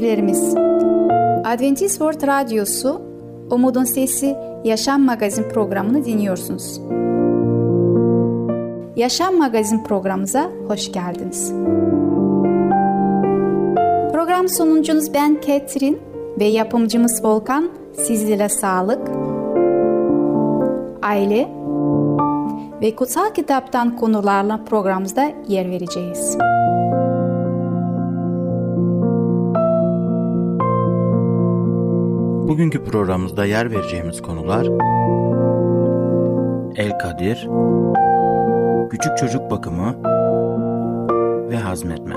dinleyicilerimiz, Adventist World Radyosu Umutun Sesi Yaşam Magazin programını dinliyorsunuz. Yaşam Magazin programımıza hoş geldiniz. Program sunucunuz ben Ketrin ve yapımcımız Volkan sizlere sağlık, aile ve kutsal kitaptan konularla programımızda yer vereceğiz. Bugünkü programımızda yer vereceğimiz konular El Kadir, Küçük Çocuk Bakımı ve Hazmetme.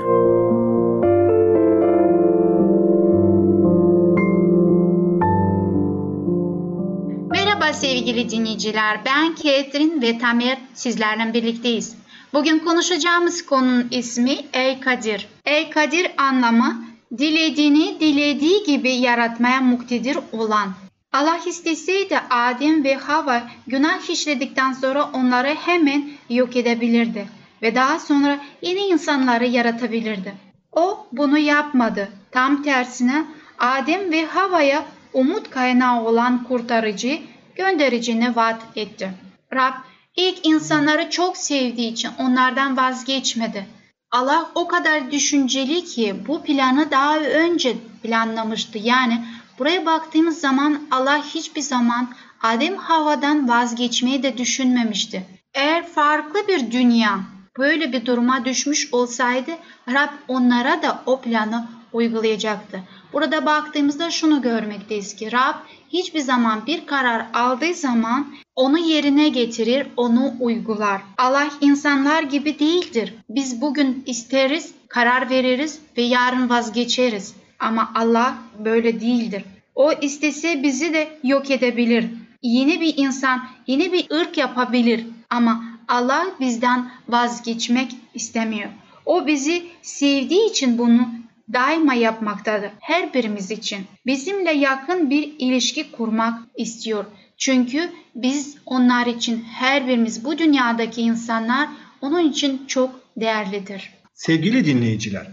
Merhaba sevgili dinleyiciler, ben Ketrin ve Tamer sizlerle birlikteyiz. Bugün konuşacağımız konunun ismi El Kadir. El Kadir anlamı dilediğini dilediği gibi yaratmaya muktedir olan. Allah isteseydi Adem ve Hava günah işledikten sonra onları hemen yok edebilirdi ve daha sonra yeni insanları yaratabilirdi. O bunu yapmadı. Tam tersine Adem ve Hava'ya umut kaynağı olan kurtarıcı göndericini vaat etti. Rab ilk insanları çok sevdiği için onlardan vazgeçmedi. Allah o kadar düşünceli ki bu planı daha önce planlamıştı. Yani buraya baktığımız zaman Allah hiçbir zaman Adem Hava'dan vazgeçmeyi de düşünmemişti. Eğer farklı bir dünya böyle bir duruma düşmüş olsaydı Rab onlara da o planı uygulayacaktı. Burada baktığımızda şunu görmekteyiz ki Rab hiçbir zaman bir karar aldığı zaman onu yerine getirir, onu uygular. Allah insanlar gibi değildir. Biz bugün isteriz, karar veririz ve yarın vazgeçeriz. Ama Allah böyle değildir. O istese bizi de yok edebilir. Yeni bir insan, yeni bir ırk yapabilir. Ama Allah bizden vazgeçmek istemiyor. O bizi sevdiği için bunu daima yapmaktadır. Her birimiz için. Bizimle yakın bir ilişki kurmak istiyor. Çünkü biz onlar için her birimiz bu dünyadaki insanlar onun için çok değerlidir. Sevgili dinleyiciler,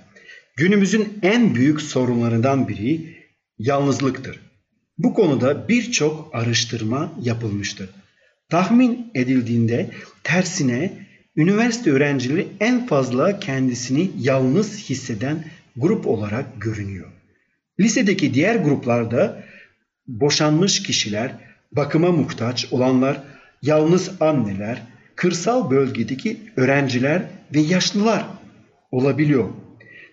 günümüzün en büyük sorunlarından biri yalnızlıktır. Bu konuda birçok araştırma yapılmıştır. Tahmin edildiğinde tersine üniversite öğrencileri en fazla kendisini yalnız hisseden grup olarak görünüyor. Lisedeki diğer gruplarda boşanmış kişiler, bakıma muhtaç olanlar, yalnız anneler, kırsal bölgedeki öğrenciler ve yaşlılar olabiliyor.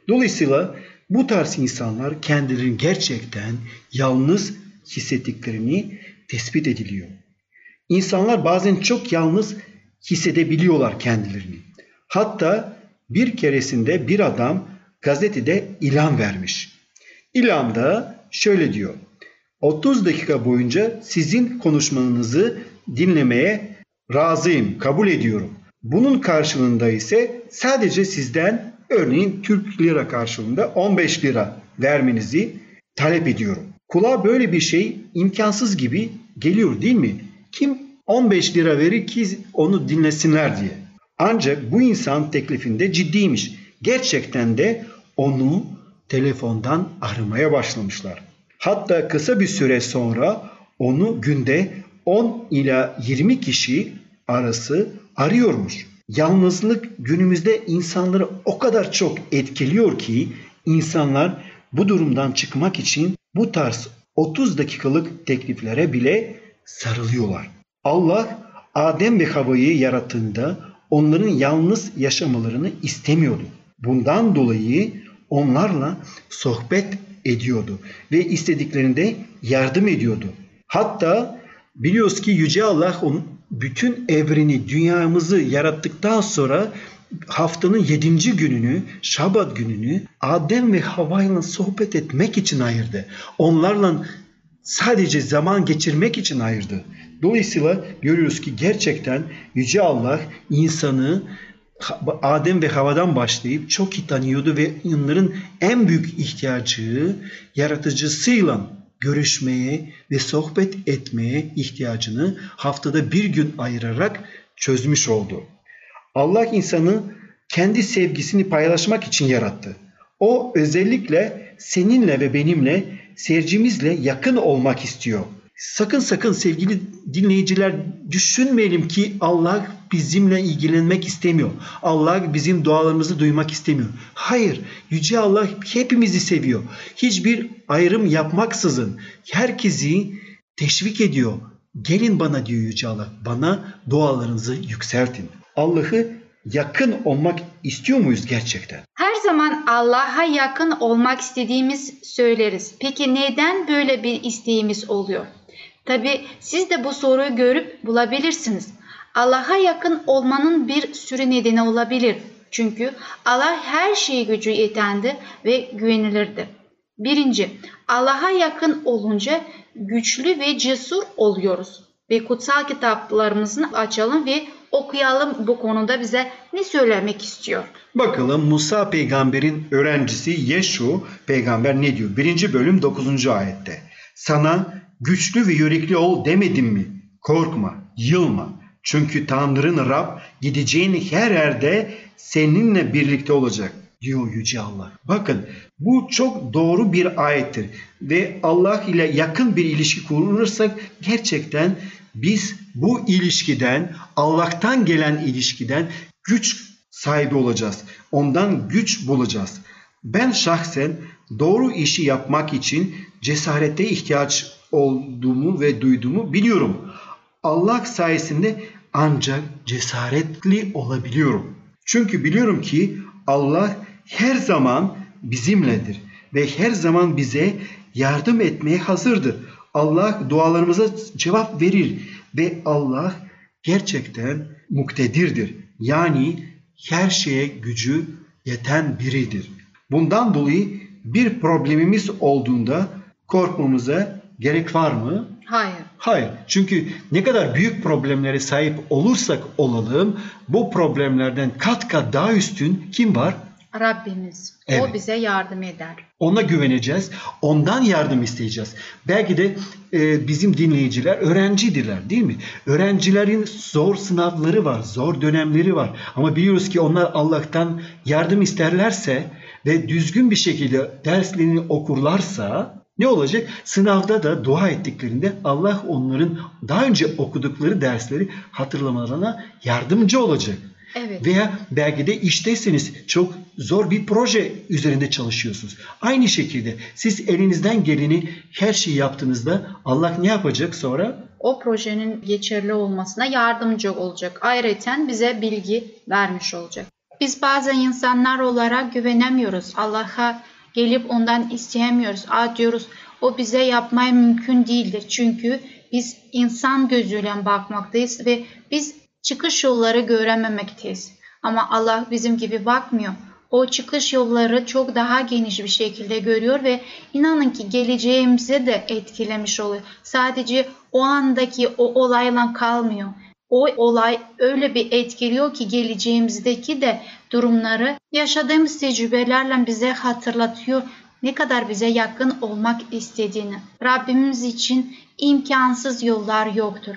Dolayısıyla bu tarz insanlar kendilerini gerçekten yalnız hissettiklerini tespit ediliyor. İnsanlar bazen çok yalnız hissedebiliyorlar kendilerini. Hatta bir keresinde bir adam gazetede ilan vermiş. İlanda şöyle diyor. 30 dakika boyunca sizin konuşmanızı dinlemeye razıyım, kabul ediyorum. Bunun karşılığında ise sadece sizden örneğin Türk lira karşılığında 15 lira vermenizi talep ediyorum. Kulağa böyle bir şey imkansız gibi geliyor değil mi? Kim 15 lira verir ki onu dinlesinler diye. Ancak bu insan teklifinde ciddiymiş. Gerçekten de onu telefondan aramaya başlamışlar. Hatta kısa bir süre sonra onu günde 10 ila 20 kişi arası arıyormuş. Yalnızlık günümüzde insanları o kadar çok etkiliyor ki insanlar bu durumdan çıkmak için bu tarz 30 dakikalık tekliflere bile sarılıyorlar. Allah Adem ve Havva'yı yarattığında onların yalnız yaşamalarını istemiyordu. Bundan dolayı onlarla sohbet ediyordu ve istediklerinde yardım ediyordu. Hatta biliyoruz ki Yüce Allah onun bütün evreni, dünyamızı yarattıktan sonra haftanın yedinci gününü, Şabat gününü Adem ve Havva sohbet etmek için ayırdı. Onlarla sadece zaman geçirmek için ayırdı. Dolayısıyla görüyoruz ki gerçekten Yüce Allah insanı Adem ve Hava'dan başlayıp çok iyi tanıyordu ve onların en büyük ihtiyacı yaratıcısıyla görüşmeye ve sohbet etmeye ihtiyacını haftada bir gün ayırarak çözmüş oldu. Allah insanı kendi sevgisini paylaşmak için yarattı. O özellikle seninle ve benimle seyircimizle yakın olmak istiyor. Sakın sakın sevgili dinleyiciler düşünmeyelim ki Allah bizimle ilgilenmek istemiyor. Allah bizim dualarımızı duymak istemiyor. Hayır, Yüce Allah hepimizi seviyor. Hiçbir ayrım yapmaksızın herkesi teşvik ediyor. Gelin bana diyor Yüce Allah. Bana dualarınızı yükseltin. Allah'ı yakın olmak istiyor muyuz gerçekten? Her zaman Allah'a yakın olmak istediğimiz söyleriz. Peki neden böyle bir isteğimiz oluyor? Tabi siz de bu soruyu görüp bulabilirsiniz. Allah'a yakın olmanın bir sürü nedeni olabilir. Çünkü Allah her şeyi gücü yetendi ve güvenilirdi. Birinci, Allah'a yakın olunca güçlü ve cesur oluyoruz. Ve kutsal kitaplarımızı açalım ve okuyalım bu konuda bize ne söylemek istiyor. Bakalım Musa peygamberin öğrencisi Yeşu peygamber ne diyor? Birinci bölüm 9. ayette. Sana güçlü ve yürekli ol demedim mi? Korkma, yılma. Çünkü Tanrı'nın Rab gideceğin her yerde seninle birlikte olacak diyor Yüce Allah. Bakın bu çok doğru bir ayettir ve Allah ile yakın bir ilişki kurulursak gerçekten biz bu ilişkiden Allah'tan gelen ilişkiden güç sahibi olacağız. Ondan güç bulacağız. Ben şahsen doğru işi yapmak için cesarete ihtiyaç olduğumu ve duyduğumu biliyorum. Allah sayesinde ancak cesaretli olabiliyorum. Çünkü biliyorum ki Allah her zaman bizimledir ve her zaman bize yardım etmeye hazırdır. Allah dualarımıza cevap verir ve Allah gerçekten muktedirdir. Yani her şeye gücü yeten biridir. Bundan dolayı bir problemimiz olduğunda korkmamıza gerek var mı? Hayır. Hayır. Çünkü ne kadar büyük problemlere sahip olursak olalım bu problemlerden kat kat daha üstün kim var? Rabbimiz. Evet. O bize yardım eder. Ona güveneceğiz. Ondan yardım isteyeceğiz. Belki de e, bizim dinleyiciler öğrencidirler değil mi? Öğrencilerin zor sınavları var, zor dönemleri var. Ama biliyoruz ki onlar Allah'tan yardım isterlerse ve düzgün bir şekilde derslerini okurlarsa ne olacak? Sınavda da dua ettiklerinde Allah onların daha önce okudukları dersleri hatırlamalarına yardımcı olacak. Evet. Veya belki de işteyseniz çok zor bir proje üzerinde çalışıyorsunuz. Aynı şekilde siz elinizden geleni her şeyi yaptığınızda Allah ne yapacak sonra? O projenin geçerli olmasına yardımcı olacak. Ayrıca bize bilgi vermiş olacak. Biz bazen insanlar olarak güvenemiyoruz. Allah'a gelip ondan isteyemiyoruz. Aa diyoruz o bize yapmaya mümkün değildir. Çünkü biz insan gözüyle bakmaktayız ve biz çıkış yolları görememekteyiz. Ama Allah bizim gibi bakmıyor. O çıkış yolları çok daha geniş bir şekilde görüyor ve inanın ki geleceğimizi de etkilemiş oluyor. Sadece o andaki o olayla kalmıyor. O olay öyle bir etkiliyor ki geleceğimizdeki de durumları yaşadığımız tecrübelerle bize hatırlatıyor ne kadar bize yakın olmak istediğini. Rabbimiz için imkansız yollar yoktur.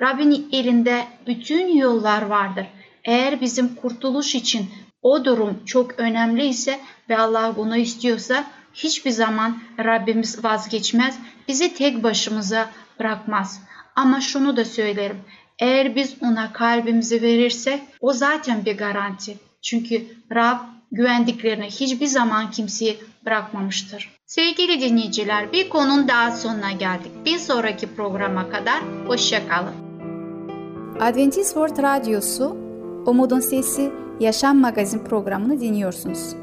Rabbin elinde bütün yollar vardır. Eğer bizim kurtuluş için o durum çok önemli ise ve Allah bunu istiyorsa hiçbir zaman Rabbimiz vazgeçmez, bizi tek başımıza bırakmaz. Ama şunu da söylerim. Eğer biz ona kalbimizi verirsek o zaten bir garanti. Çünkü Rab güvendiklerini hiçbir zaman kimseyi bırakmamıştır. Sevgili dinleyiciler bir konunun daha sonuna geldik. Bir sonraki programa kadar hoşçakalın. Adventist World Radyosu Umutun Sesi Yaşam Magazin programını dinliyorsunuz.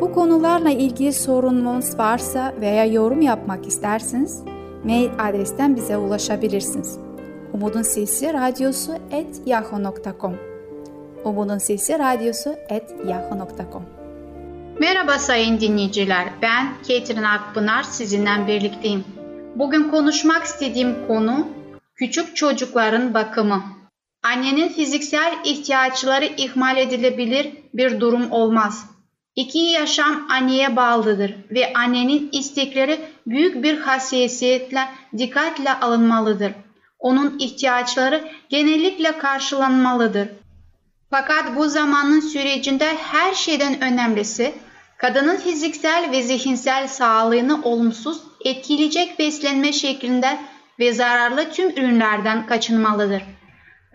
Bu konularla ilgili sorununuz varsa veya yorum yapmak isterseniz mail adresten bize ulaşabilirsiniz. Umutun Sesi Radyosu et yahoo.com Umutun Sesi Radyosu et yahoo.com Merhaba sayın dinleyiciler. Ben Ketrin Akpınar sizinle birlikteyim. Bugün konuşmak istediğim konu küçük çocukların bakımı. Annenin fiziksel ihtiyaçları ihmal edilebilir bir durum olmaz. İki yaşam anneye bağlıdır ve annenin istekleri büyük bir hassasiyetle, dikkatle alınmalıdır. Onun ihtiyaçları genellikle karşılanmalıdır. Fakat bu zamanın sürecinde her şeyden önemlisi Kadının fiziksel ve zihinsel sağlığını olumsuz etkileyecek beslenme şeklinde ve zararlı tüm ürünlerden kaçınmalıdır.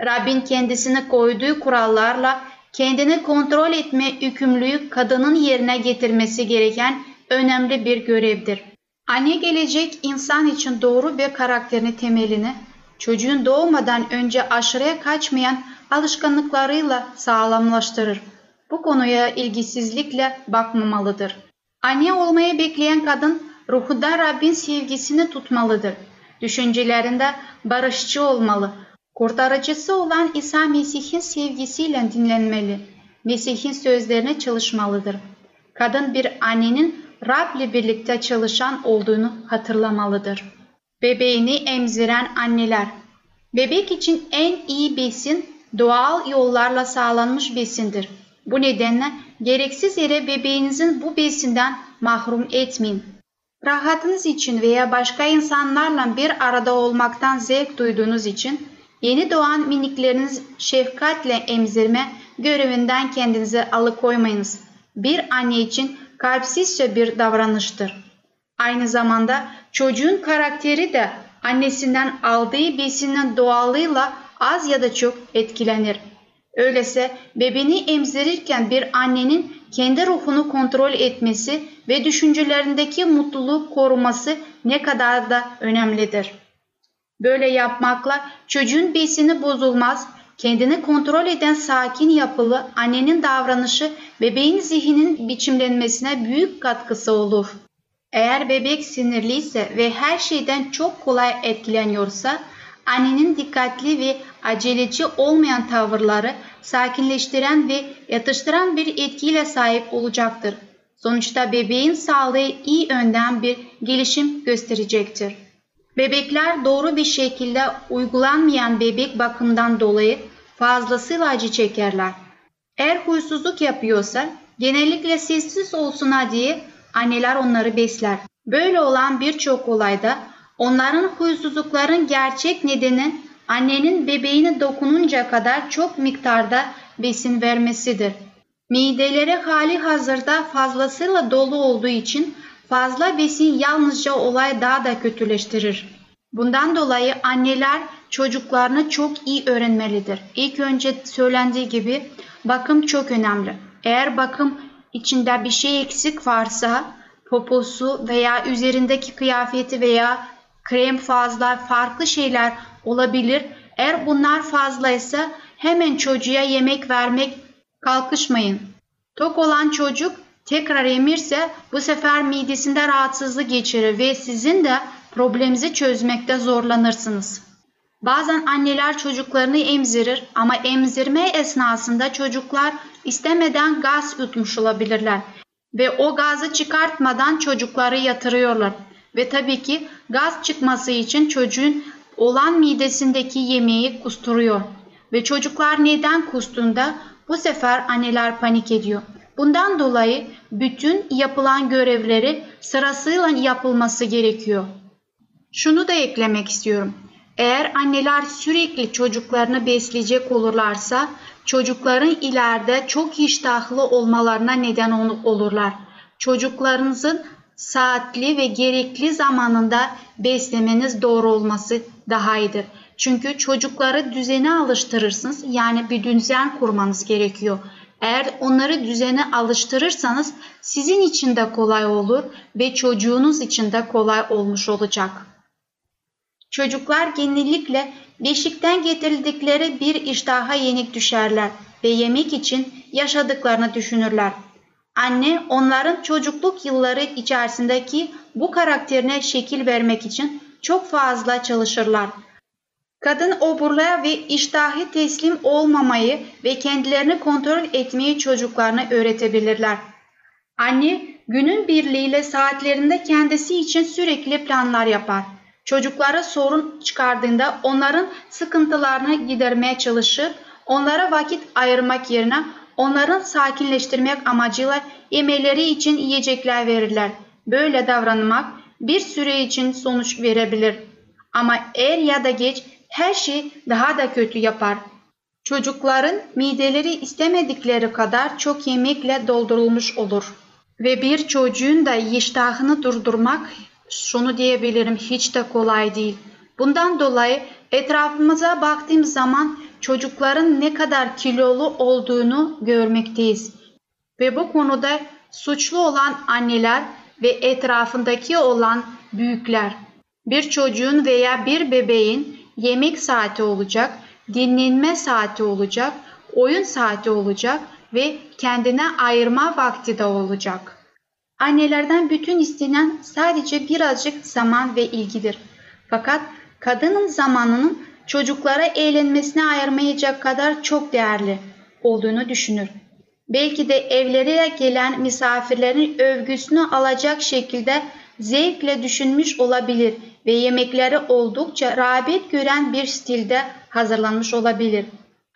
Rabbin kendisine koyduğu kurallarla kendini kontrol etme yükümlülüğü kadının yerine getirmesi gereken önemli bir görevdir. Anne gelecek insan için doğru bir karakterin temelini çocuğun doğmadan önce aşırıya kaçmayan alışkanlıklarıyla sağlamlaştırır. Bu konuya ilgisizlikle bakmamalıdır. Anne olmayı bekleyen kadın ruhunda Rabbin sevgisini tutmalıdır. Düşüncelerinde barışçı olmalı. Kurtarıcısı olan İsa Mesih'in sevgisiyle dinlenmeli. Mesih'in sözlerine çalışmalıdır. Kadın bir annenin Rab'le birlikte çalışan olduğunu hatırlamalıdır. Bebeğini emziren anneler Bebek için en iyi besin doğal yollarla sağlanmış besindir. Bu nedenle gereksiz yere bebeğinizin bu besinden mahrum etmeyin. Rahatınız için veya başka insanlarla bir arada olmaktan zevk duyduğunuz için yeni doğan minikleriniz şefkatle emzirme görevinden kendinizi alıkoymayınız. Bir anne için kalpsizce bir davranıştır. Aynı zamanda çocuğun karakteri de annesinden aldığı besinin doğallığıyla az ya da çok etkilenir. Öyleyse bebeğini emzirirken bir annenin kendi ruhunu kontrol etmesi ve düşüncelerindeki mutluluğu koruması ne kadar da önemlidir. Böyle yapmakla çocuğun besini bozulmaz, kendini kontrol eden sakin yapılı annenin davranışı bebeğin zihninin biçimlenmesine büyük katkısı olur. Eğer bebek sinirliyse ve her şeyden çok kolay etkileniyorsa, annenin dikkatli ve aceleci olmayan tavırları sakinleştiren ve yatıştıran bir etkiyle sahip olacaktır. Sonuçta bebeğin sağlığı iyi önden bir gelişim gösterecektir. Bebekler doğru bir şekilde uygulanmayan bebek bakımından dolayı fazlasıyla acı çekerler. Eğer huysuzluk yapıyorsa genellikle sessiz olsun diye anneler onları besler. Böyle olan birçok olayda onların huysuzlukların gerçek nedeni annenin bebeğine dokununca kadar çok miktarda besin vermesidir. Mideleri hali hazırda fazlasıyla dolu olduğu için fazla besin yalnızca olay daha da kötüleştirir. Bundan dolayı anneler çocuklarını çok iyi öğrenmelidir. İlk önce söylendiği gibi bakım çok önemli. Eğer bakım içinde bir şey eksik varsa poposu veya üzerindeki kıyafeti veya krem fazla farklı şeyler olabilir. Eğer bunlar fazlaysa hemen çocuğa yemek vermek kalkışmayın. Tok olan çocuk tekrar emirse bu sefer midesinde rahatsızlık geçirir ve sizin de probleminizi çözmekte zorlanırsınız. Bazen anneler çocuklarını emzirir ama emzirme esnasında çocuklar istemeden gaz yutmuş olabilirler ve o gazı çıkartmadan çocukları yatırıyorlar. Ve tabii ki gaz çıkması için çocuğun olan midesindeki yemeği kusturuyor. Ve çocuklar neden kustuğunda bu sefer anneler panik ediyor. Bundan dolayı bütün yapılan görevleri sırasıyla yapılması gerekiyor. Şunu da eklemek istiyorum. Eğer anneler sürekli çocuklarını besleyecek olurlarsa çocukların ileride çok iştahlı olmalarına neden olurlar. Çocuklarınızın saatli ve gerekli zamanında beslemeniz doğru olması daha iyidir. Çünkü çocukları düzene alıştırırsınız. Yani bir düzen kurmanız gerekiyor. Eğer onları düzene alıştırırsanız sizin için de kolay olur ve çocuğunuz için de kolay olmuş olacak. Çocuklar genellikle beşikten getirildikleri bir iştaha yenik düşerler ve yemek için yaşadıklarını düşünürler. Anne onların çocukluk yılları içerisindeki bu karakterine şekil vermek için çok fazla çalışırlar. Kadın oburluğa ve iştahi teslim olmamayı ve kendilerini kontrol etmeyi çocuklarına öğretebilirler. Anne günün birliğiyle saatlerinde kendisi için sürekli planlar yapar. Çocuklara sorun çıkardığında onların sıkıntılarını gidermeye çalışır, onlara vakit ayırmak yerine onların sakinleştirmek amacıyla yemeleri için yiyecekler verirler. Böyle davranmak bir süre için sonuç verebilir. Ama er ya da geç her şey daha da kötü yapar. Çocukların mideleri istemedikleri kadar çok yemekle doldurulmuş olur. Ve bir çocuğun da iştahını durdurmak şunu diyebilirim hiç de kolay değil. Bundan dolayı etrafımıza baktığımız zaman çocukların ne kadar kilolu olduğunu görmekteyiz. Ve bu konuda suçlu olan anneler ve etrafındaki olan büyükler. Bir çocuğun veya bir bebeğin yemek saati olacak, dinlenme saati olacak, oyun saati olacak ve kendine ayırma vakti de olacak. Annelerden bütün istenen sadece birazcık zaman ve ilgidir. Fakat kadının zamanının çocuklara eğlenmesine ayırmayacak kadar çok değerli olduğunu düşünür. Belki de evlere gelen misafirlerin övgüsünü alacak şekilde zevkle düşünmüş olabilir ve yemekleri oldukça rağbet gören bir stilde hazırlanmış olabilir.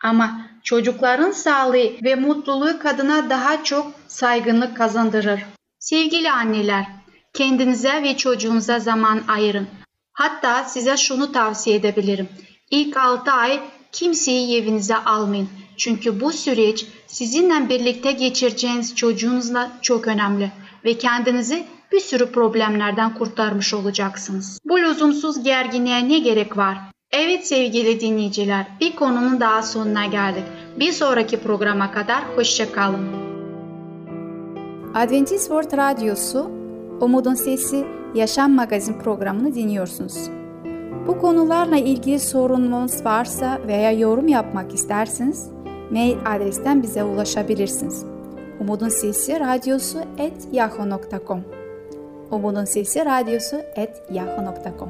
Ama çocukların sağlığı ve mutluluğu kadına daha çok saygınlık kazandırır. Sevgili anneler, kendinize ve çocuğunuza zaman ayırın. Hatta size şunu tavsiye edebilirim. İlk 6 ay kimseyi evinize almayın. Çünkü bu süreç sizinle birlikte geçireceğiniz çocuğunuzla çok önemli ve kendinizi bir sürü problemlerden kurtarmış olacaksınız. Bu lüzumsuz gerginliğe ne gerek var? Evet sevgili dinleyiciler, bir konunun daha sonuna geldik. Bir sonraki programa kadar hoşçakalın. Adventist World Radyosu, Umutun Sesi Yaşam Magazin programını dinliyorsunuz. Bu konularla ilgili sorununuz varsa veya yorum yapmak isterseniz mail adresten bize ulaşabilirsiniz. Umutun Sesi Radyosu et yahoo.com Umutun Sesi Radyosu et yahoo.com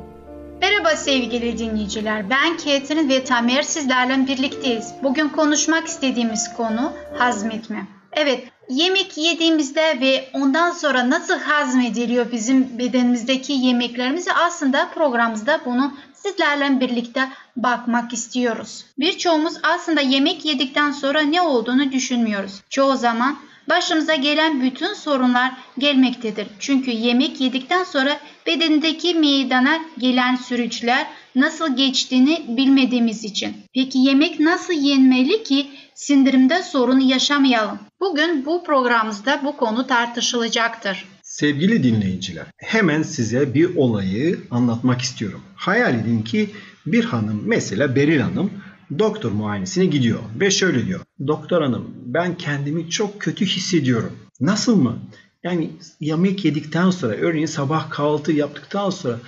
Merhaba sevgili dinleyiciler. Ben Ketrin ve Tamer sizlerle birlikteyiz. Bugün konuşmak istediğimiz konu hazmetme. Evet, yemek yediğimizde ve ondan sonra nasıl hazmediliyor bizim bedenimizdeki yemeklerimizi aslında programımızda bunu sizlerle birlikte bakmak istiyoruz. Birçoğumuz aslında yemek yedikten sonra ne olduğunu düşünmüyoruz. Çoğu zaman başımıza gelen bütün sorunlar gelmektedir. Çünkü yemek yedikten sonra bedenindeki meydana gelen süreçler nasıl geçtiğini bilmediğimiz için. Peki yemek nasıl yenmeli ki sindirimde sorun yaşamayalım? Bugün bu programımızda bu konu tartışılacaktır. Sevgili dinleyiciler, hemen size bir olayı anlatmak istiyorum. Hayal edin ki bir hanım, mesela Beril Hanım, doktor muayenesine gidiyor ve şöyle diyor. Doktor hanım ben kendimi çok kötü hissediyorum. Nasıl mı? Yani yemek yedikten sonra örneğin sabah kahvaltı yaptıktan sonra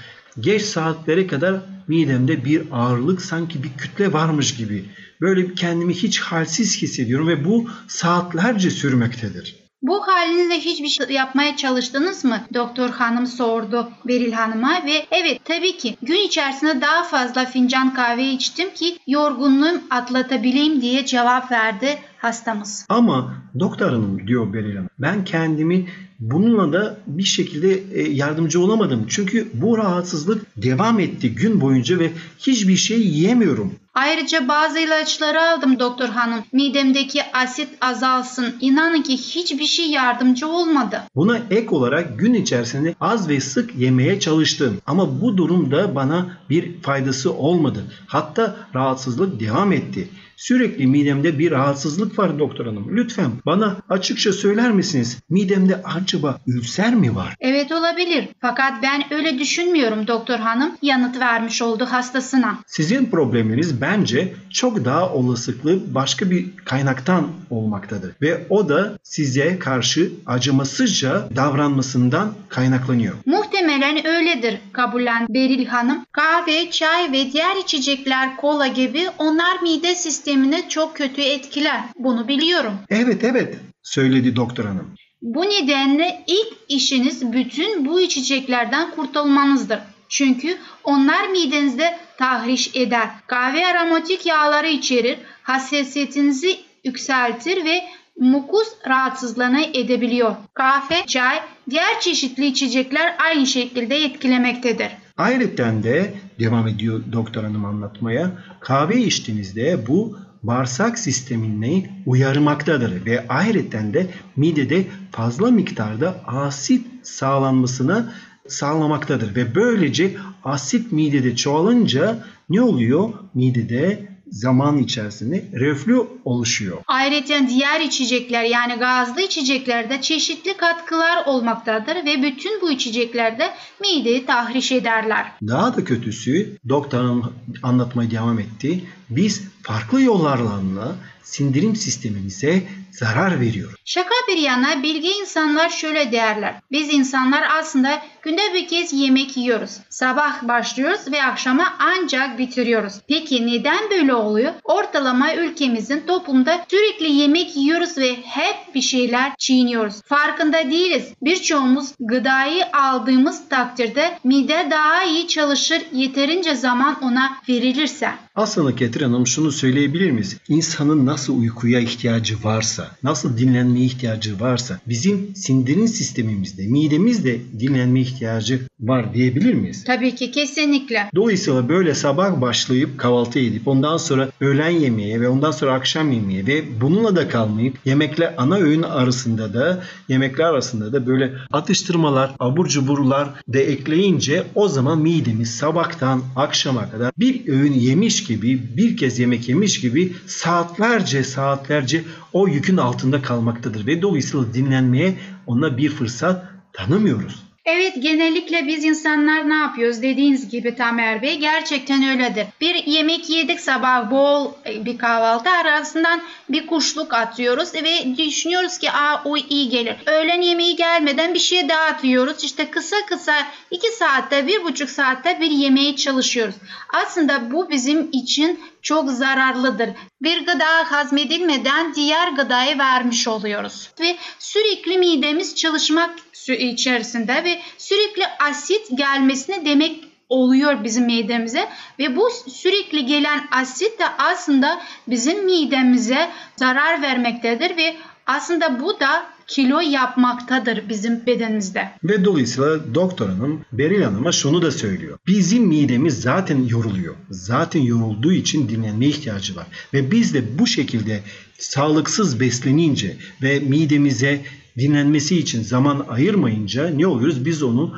geç saatlere kadar midemde bir ağırlık sanki bir kütle varmış gibi. Böyle kendimi hiç halsiz hissediyorum ve bu saatlerce sürmektedir. Bu halinizle hiçbir şey yapmaya çalıştınız mı? Doktor hanım sordu Beril hanıma ve evet tabii ki gün içerisinde daha fazla fincan kahve içtim ki yorgunluğum atlatabileyim diye cevap verdi hastamız. Ama doktor hanım diyor Beril Hanım ben kendimi bununla da bir şekilde e, yardımcı olamadım. Çünkü bu rahatsızlık devam etti gün boyunca ve hiçbir şey yiyemiyorum. Ayrıca bazı ilaçları aldım doktor hanım. Midemdeki asit azalsın. İnanın ki hiçbir şey yardımcı olmadı. Buna ek olarak gün içerisinde az ve sık yemeye çalıştım. Ama bu durumda bana bir faydası olmadı. Hatta rahatsızlık devam etti. Sürekli midemde bir rahatsızlık var doktor hanım. Lütfen bana açıkça söyler misiniz? Midemde acaba ülser mi var? Evet olabilir. Fakat ben öyle düşünmüyorum doktor hanım. Yanıt vermiş oldu hastasına. Sizin probleminiz bence çok daha olasılıklı başka bir kaynaktan olmaktadır. Ve o da size karşı acımasızca davranmasından kaynaklanıyor. Muhtemelen öyledir kabullen Beril Hanım. Kahve, çay ve diğer içecekler kola gibi onlar mide sistemini çok kötü etkiler. Bunu biliyorum. Evet evet söyledi doktor hanım. Bu nedenle ilk işiniz bütün bu içeceklerden kurtulmanızdır. Çünkü onlar midenizde tahriş eder. Kahve aromatik yağları içerir, hassasiyetinizi yükseltir ve mukus rahatsızlığını edebiliyor. Kahve, çay, diğer çeşitli içecekler aynı şekilde etkilemektedir. Ayrıca de devam ediyor doktor hanım anlatmaya. Kahve içtiğinizde bu bağırsak sistemini uyarmaktadır ve ayrıca de midede fazla miktarda asit sağlanmasına sağlamaktadır ve böylece asit midede çoğalınca ne oluyor? Midede zaman içerisinde reflü oluşuyor. Ayrıca diğer içecekler yani gazlı içeceklerde çeşitli katkılar olmaktadır ve bütün bu içeceklerde mideyi tahriş ederler. Daha da kötüsü doktorun anlatmaya devam etti. Biz farklı yollarla sindirim sistemimize zarar veriyor. Şaka bir yana bilgi insanlar şöyle derler. Biz insanlar aslında günde bir kez yemek yiyoruz. Sabah başlıyoruz ve akşama ancak bitiriyoruz. Peki neden böyle oluyor? Ortalama ülkemizin toplumda sürekli yemek yiyoruz ve hep bir şeyler çiğniyoruz. Farkında değiliz. Birçoğumuz gıdayı aldığımız takdirde mide daha iyi çalışır yeterince zaman ona verilirse. Aslında Ketrin Hanım şunu söyleyebilir miyiz? İnsanın nasıl uykuya ihtiyacı varsa, nasıl dinlenmeye ihtiyacı varsa bizim sindirim sistemimizde, midemizde dinlenme ihtiyacı var diyebilir miyiz? Tabii ki kesinlikle. Dolayısıyla böyle sabah başlayıp kahvaltı edip ondan sonra öğlen yemeğe ve ondan sonra akşam yemeğe ve bununla da kalmayıp yemekle ana öğün arasında da yemekler arasında da böyle atıştırmalar, abur cuburlar da ekleyince o zaman midemiz sabahtan akşama kadar bir öğün yemiş gibi bir kez yemek yemiş gibi saatlerce saatlerce o yükün altında kalmaktadır ve dolayısıyla dinlenmeye ona bir fırsat tanımıyoruz. Evet genellikle biz insanlar ne yapıyoruz dediğiniz gibi Tamer Bey gerçekten öyledir. Bir yemek yedik sabah bol bir kahvaltı arasından bir kuşluk atıyoruz ve düşünüyoruz ki aa o iyi gelir. Öğlen yemeği gelmeden bir şey daha atıyoruz. İşte kısa kısa iki saatte bir buçuk saatte bir yemeği çalışıyoruz. Aslında bu bizim için çok zararlıdır. Bir gıda hazmedilmeden diğer gıdayı vermiş oluyoruz. Ve sürekli midemiz çalışmak içerisinde ve sürekli asit gelmesine demek oluyor bizim midemize ve bu sürekli gelen asit de aslında bizim midemize zarar vermektedir ve aslında bu da kilo yapmaktadır bizim bedenimizde. Ve dolayısıyla doktor hanım Beril Hanım'a şunu da söylüyor. Bizim midemiz zaten yoruluyor. Zaten yorulduğu için dinlenme ihtiyacı var. Ve biz de bu şekilde sağlıksız beslenince ve midemize dinlenmesi için zaman ayırmayınca ne oluyoruz? Biz onun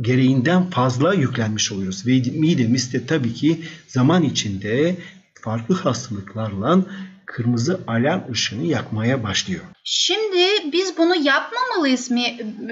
gereğinden fazla yüklenmiş oluyoruz. Ve midemiz de tabii ki zaman içinde farklı hastalıklarla kırmızı alarm ışığını yakmaya başlıyor. Şimdi biz bunu yapmamalıyız mı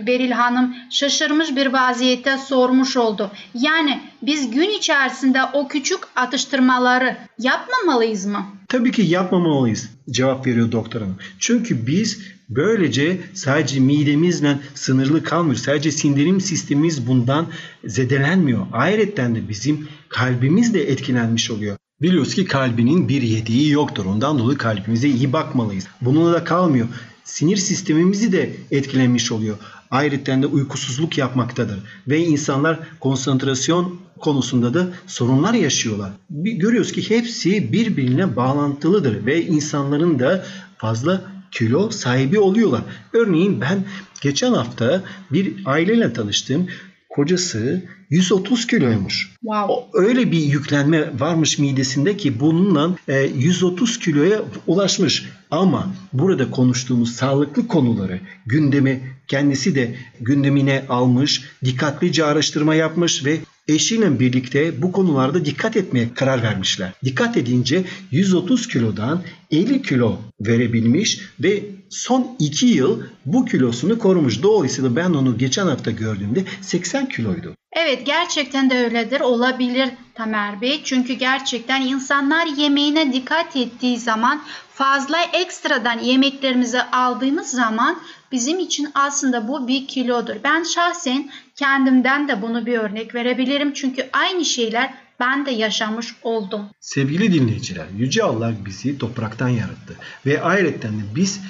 Beril Hanım? Şaşırmış bir vaziyette sormuş oldu. Yani biz gün içerisinde o küçük atıştırmaları yapmamalıyız mı? Tabii ki yapmamalıyız cevap veriyor doktor hanım. Çünkü biz böylece sadece midemizle sınırlı kalmıyor. Sadece sindirim sistemimiz bundan zedelenmiyor. Ayrıca de bizim kalbimiz de etkilenmiş oluyor. Biliyoruz ki kalbinin bir yediği yoktur. Ondan dolayı kalbimize iyi bakmalıyız. Bununla da kalmıyor. Sinir sistemimizi de etkilenmiş oluyor. Ayrıca de uykusuzluk yapmaktadır. Ve insanlar konsantrasyon konusunda da sorunlar yaşıyorlar. Görüyoruz ki hepsi birbirine bağlantılıdır ve insanların da fazla kilo sahibi oluyorlar. Örneğin ben geçen hafta bir aileyle tanıştım. Kocası 130 kiloymuş. Wow. Öyle bir yüklenme varmış midesinde ki bununla 130 e, kiloya ulaşmış. Ama burada konuştuğumuz sağlıklı konuları gündemi kendisi de gündemine almış, dikkatlice araştırma yapmış ve eşiyle birlikte bu konularda dikkat etmeye karar vermişler. Dikkat edince 130 kilodan 50 kilo verebilmiş ve son 2 yıl bu kilosunu korumuş. Dolayısıyla ben onu geçen hafta gördüğümde 80 kiloydu. Evet gerçekten de öyledir. Olabilir Tamer Bey. Çünkü gerçekten insanlar yemeğine dikkat ettiği zaman fazla ekstradan yemeklerimizi aldığımız zaman bizim için aslında bu bir kilodur. Ben şahsen kendimden de bunu bir örnek verebilirim. Çünkü aynı şeyler ben de yaşamış oldum. Sevgili dinleyiciler, Yüce Allah bizi topraktan yarattı. Ve ayrıca de biz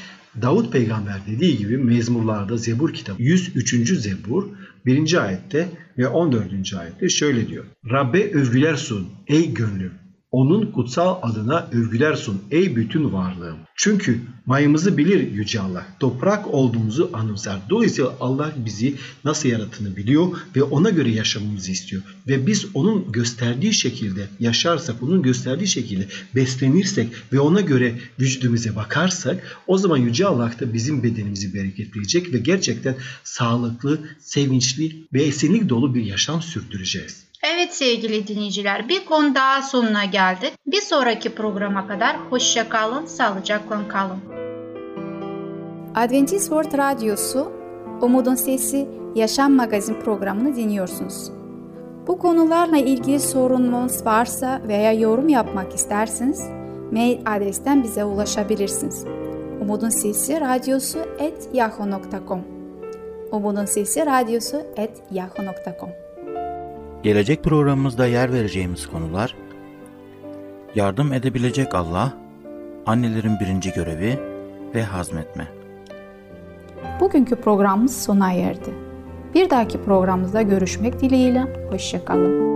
Davut peygamber dediği gibi mezmurlarda Zebur kitabı 103. Zebur 1. ayette ve 14. ayette şöyle diyor. Rabbe övgüler sun ey gönlüm onun kutsal adına övgüler sun ey bütün varlığım. Çünkü mayımızı bilir Yüce Allah. Toprak olduğumuzu anımsar. Dolayısıyla Allah bizi nasıl yarattığını biliyor ve ona göre yaşamamızı istiyor. Ve biz onun gösterdiği şekilde yaşarsak, onun gösterdiği şekilde beslenirsek ve ona göre vücudumuza bakarsak o zaman Yüce Allah da bizim bedenimizi bereketleyecek ve gerçekten sağlıklı, sevinçli ve esenlik dolu bir yaşam sürdüreceğiz. Evet sevgili dinleyiciler bir konu daha sonuna geldik. Bir sonraki programa kadar hoşça kalın, sağlıcakla kalın. Adventist World Radyosu Umutun Sesi Yaşam Magazin programını dinliyorsunuz. Bu konularla ilgili sorununuz varsa veya yorum yapmak isterseniz mail adresten bize ulaşabilirsiniz. Umutun Sesi Radyosu et yahoo.com Umutun Sesi Radyosu et yahoo.com Gelecek programımızda yer vereceğimiz konular Yardım edebilecek Allah, annelerin birinci görevi ve hazmetme. Bugünkü programımız sona erdi. Bir dahaki programımızda görüşmek dileğiyle. Hoşçakalın.